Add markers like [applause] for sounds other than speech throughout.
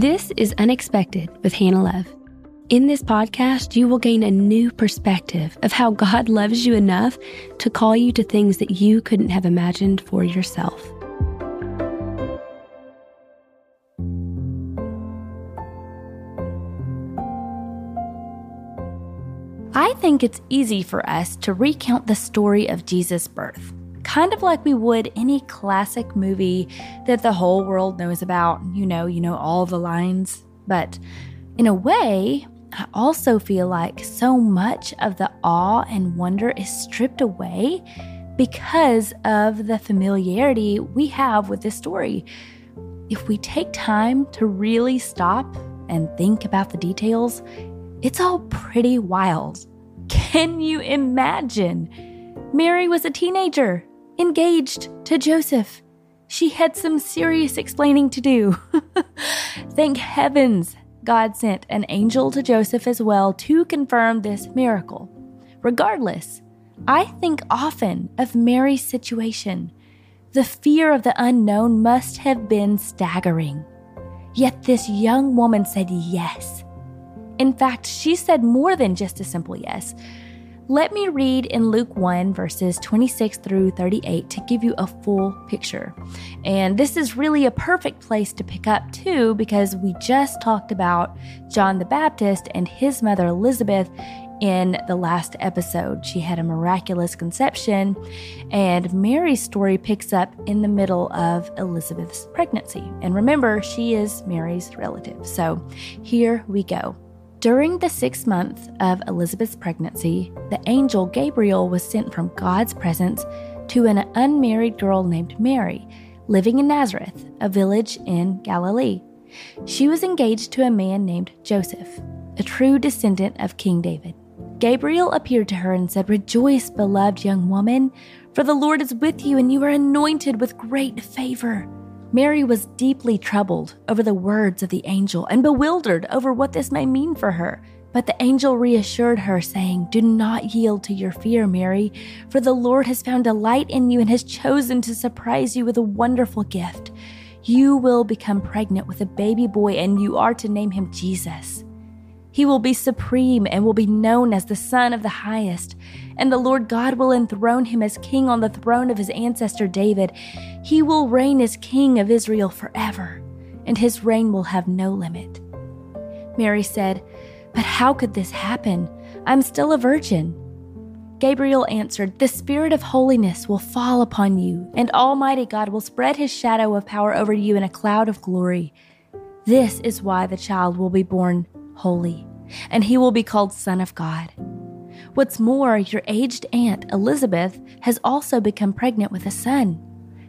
This is Unexpected with Hannah Love. In this podcast, you will gain a new perspective of how God loves you enough to call you to things that you couldn't have imagined for yourself. I think it's easy for us to recount the story of Jesus' birth, kind of like we would any classic movie that the whole world knows about. You know, you know all the lines. But in a way, I also feel like so much of the awe and wonder is stripped away because of the familiarity we have with this story. If we take time to really stop and think about the details, it's all pretty wild. [laughs] Can you imagine? Mary was a teenager, engaged to Joseph. She had some serious explaining to do. [laughs] Thank heavens God sent an angel to Joseph as well to confirm this miracle. Regardless, I think often of Mary's situation. The fear of the unknown must have been staggering. Yet this young woman said yes. In fact, she said more than just a simple yes. Let me read in Luke 1, verses 26 through 38 to give you a full picture. And this is really a perfect place to pick up, too, because we just talked about John the Baptist and his mother Elizabeth in the last episode. She had a miraculous conception, and Mary's story picks up in the middle of Elizabeth's pregnancy. And remember, she is Mary's relative. So here we go. During the sixth month of Elizabeth's pregnancy, the angel Gabriel was sent from God's presence to an unmarried girl named Mary, living in Nazareth, a village in Galilee. She was engaged to a man named Joseph, a true descendant of King David. Gabriel appeared to her and said, Rejoice, beloved young woman, for the Lord is with you, and you are anointed with great favor. Mary was deeply troubled over the words of the angel and bewildered over what this may mean for her. But the angel reassured her, saying, Do not yield to your fear, Mary, for the Lord has found delight in you and has chosen to surprise you with a wonderful gift. You will become pregnant with a baby boy, and you are to name him Jesus. He will be supreme and will be known as the Son of the Highest. And the Lord God will enthrone him as king on the throne of his ancestor David. He will reign as king of Israel forever, and his reign will have no limit. Mary said, But how could this happen? I'm still a virgin. Gabriel answered, The Spirit of holiness will fall upon you, and Almighty God will spread his shadow of power over you in a cloud of glory. This is why the child will be born holy, and he will be called Son of God. What's more, your aged aunt, Elizabeth, has also become pregnant with a son.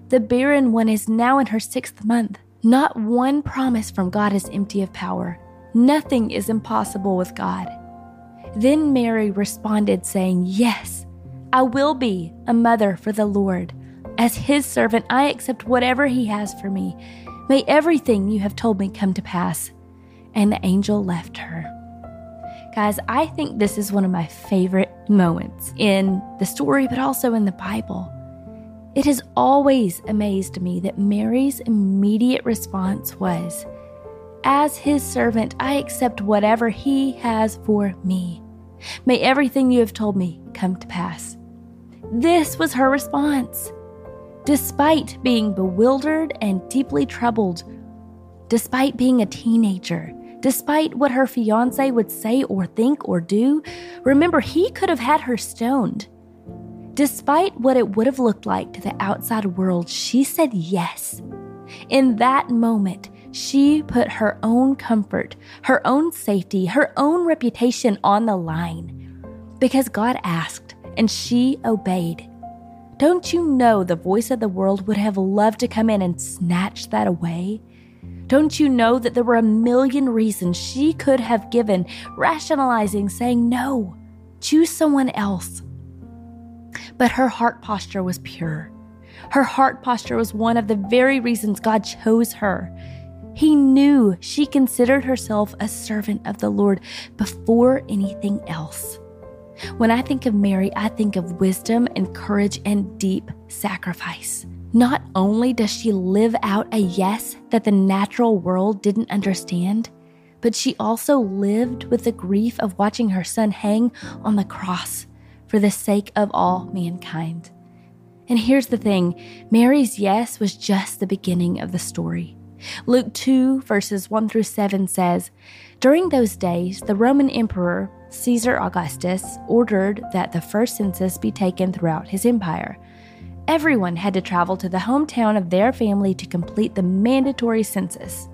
The barren one is now in her sixth month. Not one promise from God is empty of power. Nothing is impossible with God. Then Mary responded, saying, Yes, I will be a mother for the Lord. As his servant, I accept whatever he has for me. May everything you have told me come to pass and the angel left her. Guys, I think this is one of my favorite moments in the story, but also in the Bible. It has always amazed me that Mary's immediate response was, As his servant, I accept whatever he has for me. May everything you have told me come to pass. This was her response. Despite being bewildered and deeply troubled, despite being a teenager, Despite what her fiance would say or think or do, remember he could have had her stoned. Despite what it would have looked like to the outside world, she said yes. In that moment, she put her own comfort, her own safety, her own reputation on the line because God asked and she obeyed. Don't you know the voice of the world would have loved to come in and snatch that away? Don't you know that there were a million reasons she could have given, rationalizing, saying, no, choose someone else? But her heart posture was pure. Her heart posture was one of the very reasons God chose her. He knew she considered herself a servant of the Lord before anything else. When I think of Mary, I think of wisdom and courage and deep sacrifice. Not only does she live out a yes that the natural world didn't understand, but she also lived with the grief of watching her son hang on the cross for the sake of all mankind. And here's the thing Mary's yes was just the beginning of the story. Luke 2, verses 1 through 7 says, During those days, the Roman Emperor, Caesar Augustus, ordered that the first census be taken throughout his empire. Everyone had to travel to the hometown of their family to complete the mandatory census.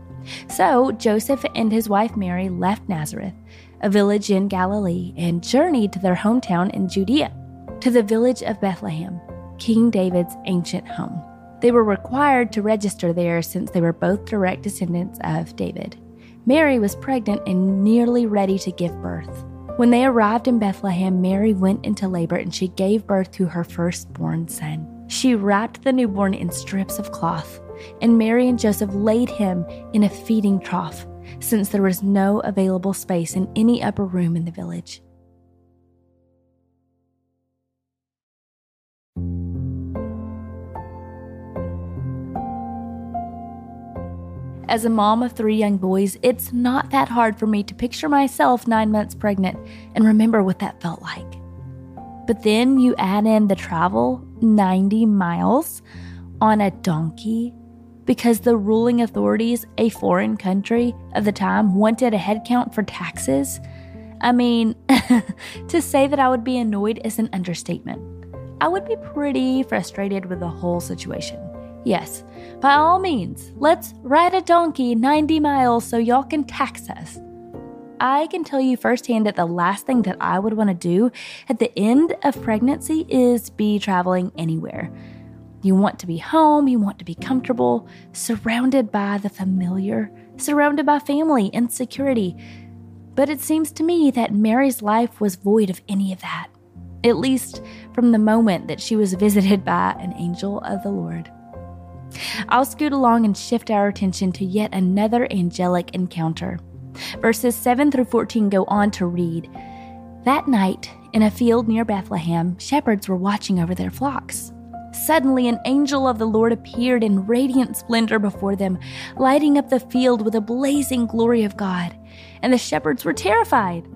So Joseph and his wife Mary left Nazareth, a village in Galilee, and journeyed to their hometown in Judea, to the village of Bethlehem, King David's ancient home. They were required to register there since they were both direct descendants of David. Mary was pregnant and nearly ready to give birth. When they arrived in Bethlehem, Mary went into labor and she gave birth to her firstborn son. She wrapped the newborn in strips of cloth, and Mary and Joseph laid him in a feeding trough, since there was no available space in any upper room in the village. As a mom of three young boys, it's not that hard for me to picture myself nine months pregnant and remember what that felt like. But then you add in the travel 90 miles on a donkey because the ruling authorities, a foreign country of the time, wanted a headcount for taxes. I mean, [laughs] to say that I would be annoyed is an understatement. I would be pretty frustrated with the whole situation. Yes, by all means, let's ride a donkey 90 miles so y'all can tax us. I can tell you firsthand that the last thing that I would want to do at the end of pregnancy is be traveling anywhere. You want to be home, you want to be comfortable, surrounded by the familiar, surrounded by family and security. But it seems to me that Mary's life was void of any of that, at least from the moment that she was visited by an angel of the Lord. I'll scoot along and shift our attention to yet another angelic encounter. Verses 7 through 14 go on to read That night, in a field near Bethlehem, shepherds were watching over their flocks. Suddenly, an angel of the Lord appeared in radiant splendor before them, lighting up the field with a blazing glory of God. And the shepherds were terrified.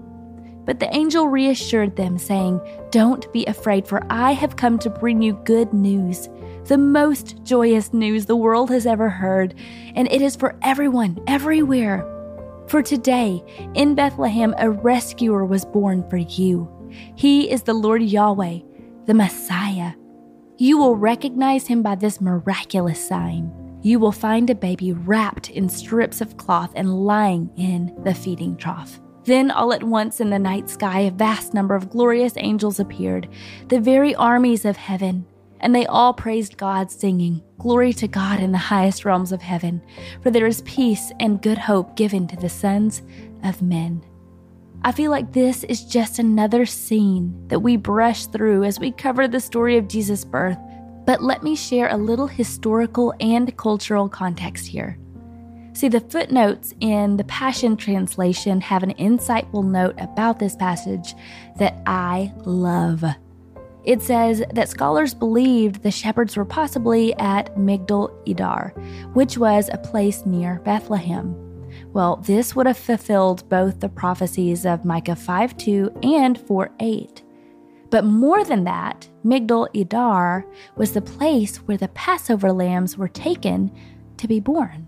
But the angel reassured them, saying, Don't be afraid, for I have come to bring you good news the most joyous news the world has ever heard, and it is for everyone, everywhere. For today, in Bethlehem, a rescuer was born for you. He is the Lord Yahweh, the Messiah. You will recognize him by this miraculous sign. You will find a baby wrapped in strips of cloth and lying in the feeding trough. Then, all at once in the night sky, a vast number of glorious angels appeared, the very armies of heaven and they all praised God, singing, Glory to God in the highest realms of heaven, for there is peace and good hope given to the sons of men. I feel like this is just another scene that we brush through as we cover the story of Jesus' birth, but let me share a little historical and cultural context here. See, the footnotes in the Passion Translation have an insightful note about this passage that I love. It says that scholars believed the shepherds were possibly at Migdal Edar, which was a place near Bethlehem. Well, this would have fulfilled both the prophecies of Micah 5 2 and 4 8. But more than that, Migdal Edar was the place where the Passover lambs were taken to be born.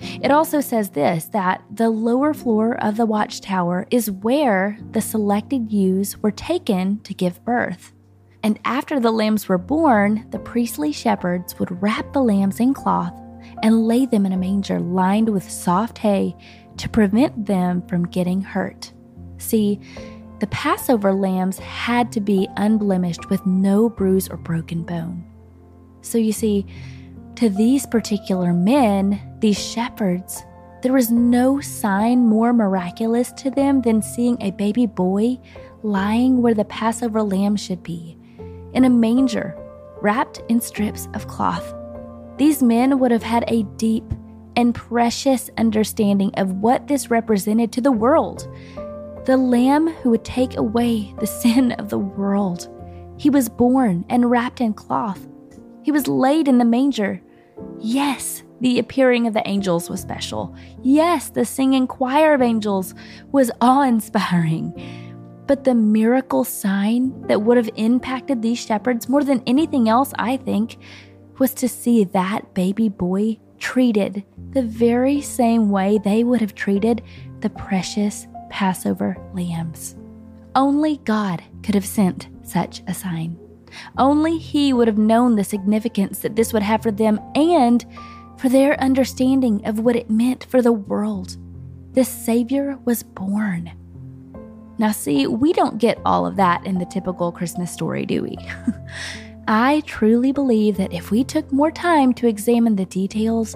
It also says this that the lower floor of the watchtower is where the selected ewes were taken to give birth. And after the lambs were born, the priestly shepherds would wrap the lambs in cloth and lay them in a manger lined with soft hay to prevent them from getting hurt. See, the Passover lambs had to be unblemished with no bruise or broken bone. So you see, to these particular men, these shepherds, there was no sign more miraculous to them than seeing a baby boy lying where the Passover lamb should be in a manger, wrapped in strips of cloth. These men would have had a deep and precious understanding of what this represented to the world the Lamb who would take away the [laughs] sin of the world. He was born and wrapped in cloth. He was laid in the manger. Yes, the appearing of the angels was special. Yes, the singing choir of angels was [laughs] awe inspiring. But the miracle sign that would have impacted these shepherds more than anything else, I think, was to see that baby boy treated the very same way they would have treated the precious Passover lambs. Only God could have sent such a sign. Only He would have known the significance that this would have for them and for their understanding of what it meant for the world. The Savior was born. Now, see, we don't get all of that in the typical Christmas story, do we? [laughs] I truly believe that if we took more time to examine the details,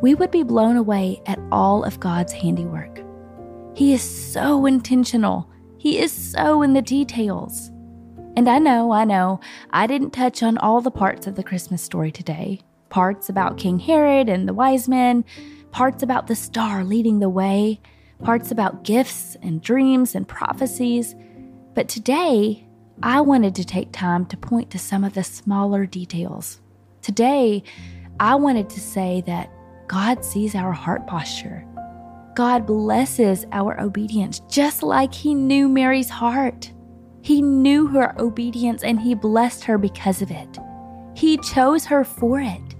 we would be blown away at all of God's handiwork. He is so intentional, He is so in the details. And I know, I know, I didn't touch on all the parts of the Christmas story today parts about King Herod and the wise men, parts about the star leading the way, parts about gifts and dreams and prophecies. But today, I wanted to take time to point to some of the smaller details. Today, I wanted to say that God sees our heart posture. God blesses our obedience just like He knew Mary's heart. He knew her obedience and He blessed her because of it. He chose her for it.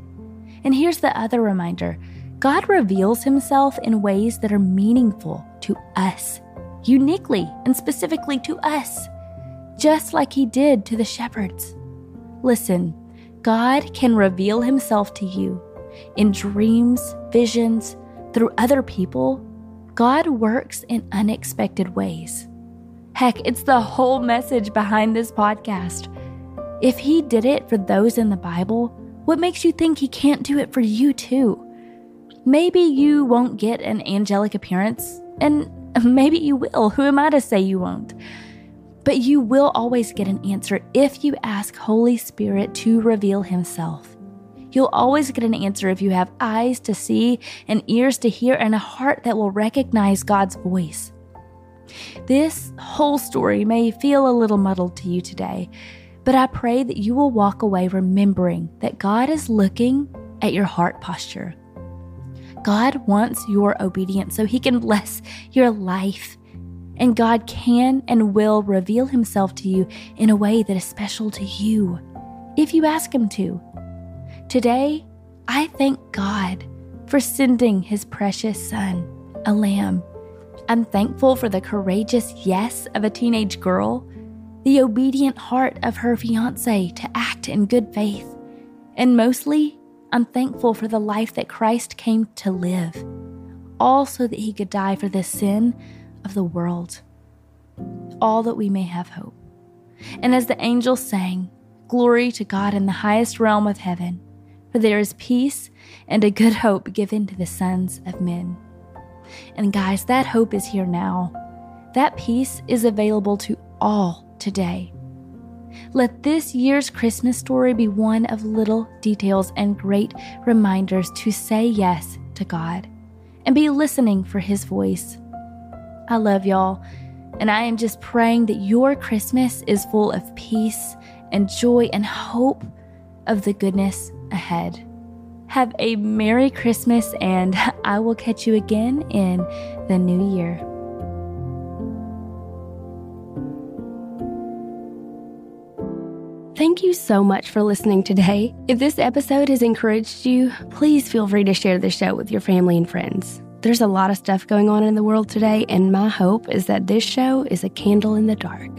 And here's the other reminder God reveals himself in ways that are meaningful to us, uniquely and specifically to us, just like he did to the shepherds. Listen, God can reveal himself to you in dreams, visions, through other people. God works in unexpected ways. Heck, it's the whole message behind this podcast. If he did it for those in the Bible, what makes you think he can't do it for you too? Maybe you won't get an angelic appearance, and [laughs] maybe you will. Who am I to say you won't? But you will always get an answer if you ask Holy Spirit to reveal Himself. You'll always get an answer if you have eyes to see and ears to hear and a heart that will recognize God's voice. This whole story may feel a little muddled to you today, but I pray that you will walk away remembering that God is looking at your heart posture. God wants your obedience so he can bless your life. And God can and will reveal himself to you in a way that is special to you if you ask him to. Today, I thank God for sending his precious son, a lamb. I'm thankful for the courageous yes of a teenage girl the obedient heart of her fiance to act in good faith. And mostly, I'm thankful for the life that Christ came to live, all so that he could die for the sin of the world, all that we may have hope. And as the angels sang, Glory to God in the highest realm of heaven, for there is peace and a good hope given to the sons of men. And guys, that hope is here now. That peace is available to all today. Let this year's Christmas story be one of little details and great reminders to say yes to God and be listening for His voice. I love y'all, and I am just praying that your Christmas is full of peace and joy and hope of the goodness ahead. Have a Merry Christmas, and [laughs] I will catch you again in the new year. Thank you so much for listening today. If this episode has encouraged you, please feel free to share the show with your family and friends. There's a lot of stuff going on in the world today, and my hope is that this show is a candle in the dark.